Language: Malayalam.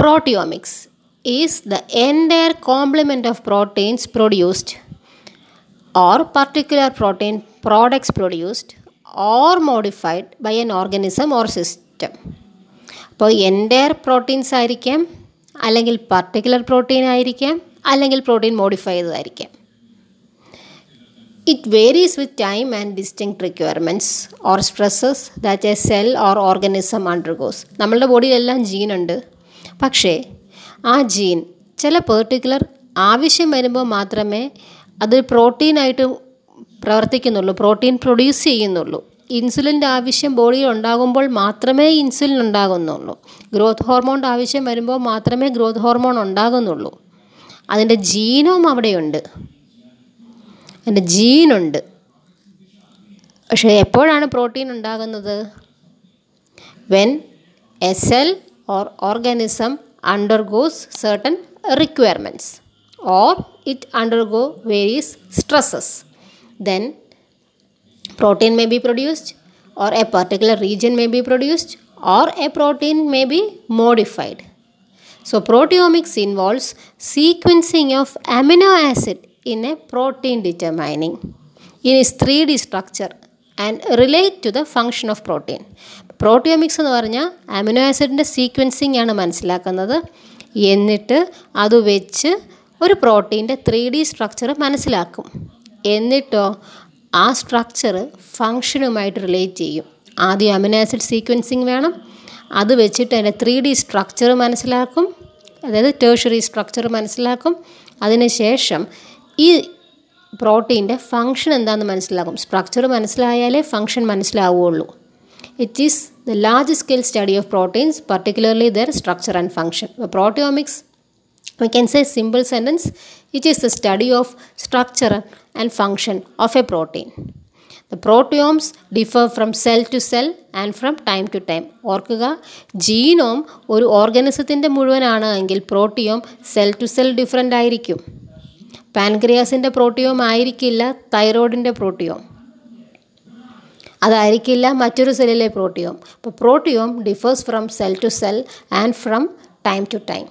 proteomics is the entire complement of proteins produced or particular protein products produced or modified by an organism or system. അപ്പോൾ എന്റയർ പ്രോട്ടീൻസ് ആയിരിക്കാം അല്ലെങ്കിൽ പർട്ടിക്കുലർ പ്രോട്ടീൻ ആയിരിക്കാം അല്ലെങ്കിൽ protein modify ചെയ്തതായിരിക്കാം. It varies with time and distinct requirements or stresses that a cell or organism undergoes നമ്മളുടെ ബോഡിയിലെല്ലാം ജീനുണ്ട് പക്ഷേ ആ ജീൻ ചില പെർട്ടിക്കുലർ ആവശ്യം വരുമ്പോൾ മാത്രമേ അത് പ്രോട്ടീനായിട്ട് പ്രവർത്തിക്കുന്നുള്ളൂ പ്രോട്ടീൻ പ്രൊഡ്യൂസ് ചെയ്യുന്നുള്ളൂ. ഇൻസുലിന്റെ ആവശ്യം ബോഡിയിൽ ഉണ്ടാകുമ്പോൾ മാത്രമേ ഇൻസുലിൻ ഉണ്ടാകുന്നുള്ളൂ. ഗ്രോത്ത് ഹോർമോണിന്റെ ആവശ്യം വരുമ്പോൾ മാത്രമേ ഗ്രോത്ത് ഹോർമോൺ ഉണ്ടാകുന്നുള്ളൂ. അതിന്റെ ജീനോം അവിടെയുണ്ട്. അതിന്റെ ജീനുണ്ട്. പക്ഷേ എപ്പോഴാണ് പ്രോട്ടീൻ ഉണ്ടാകുന്നത്? When as cell or organism undergoes certain requirements or it undergo various stresses. Then protein may be produced or a particular region may be produced or a protein may be modified. So proteomics involves sequencing of amino acid in a protein determining. In its 3d structure and relate to the function of protein proteomics എന്ന് പറഞ്ഞാൽ അമിനോ ആസിഡിന്റെ സീക്വൻസിങ് ആണ് മനസ്സിലാക്കുന്നത്. എന്നിട്ട് അത് വെച്ച് ഒരു പ്രോട്ടീന്റെ ത്രീ ഡി സ്ട്രക്ചർ മനസ്സിലാക്കും. എന്നിട്ടോ ആ സ്ട്രക്ചർ ഫങ്ഷനുമായിട്ട് റിലേറ്റ് ചെയ്യും. ആദ്യം അമിനോ ആസിഡ് സീക്വൻസിങ് വേണം. അത് വെച്ചിട്ട് അതിന്റെ ത്രീ ഡി സ്ട്രക്ചർ മനസ്സിലാക്കും. അതായത് ടേഴ്ഷറി സ്ട്രക്ചർ മനസ്സിലാക്കും. അതിനുശേഷം ഈ പ്രോട്ടീന്റെ ഫങ്ഷൻ എന്താണെന്ന് മനസ്സിലാകും. സ്ട്രക്ചർ മനസ്സിലായാലേ function മനസ്സിലാവുകയുള്ളൂ it is the large scale study of proteins particularly their structure and function proteomics we can say simple sentence it is the study of structure and function of a protein the proteomes differ from cell to cell and from time to time ഓർക്കുക ജീനോം ഒരു ഓർഗനിസത്തിന്റെ മുഴുവനാണ് എങ്കിൽ proteome cell to cell different ആയിരിക്കും. പാൻക്രിയാസിന്റെ പ്രോട്ടിയോം ആയിരിക്കില്ല തൈറോയിഡിന്റെ പ്രോട്ടിയോം. അതായിരിക്കില്ല മറ്റൊരു സെല്ലിലെ പ്രോട്ടിയോം. അപ്പോൾ proteome differs from cell to cell and from time to time.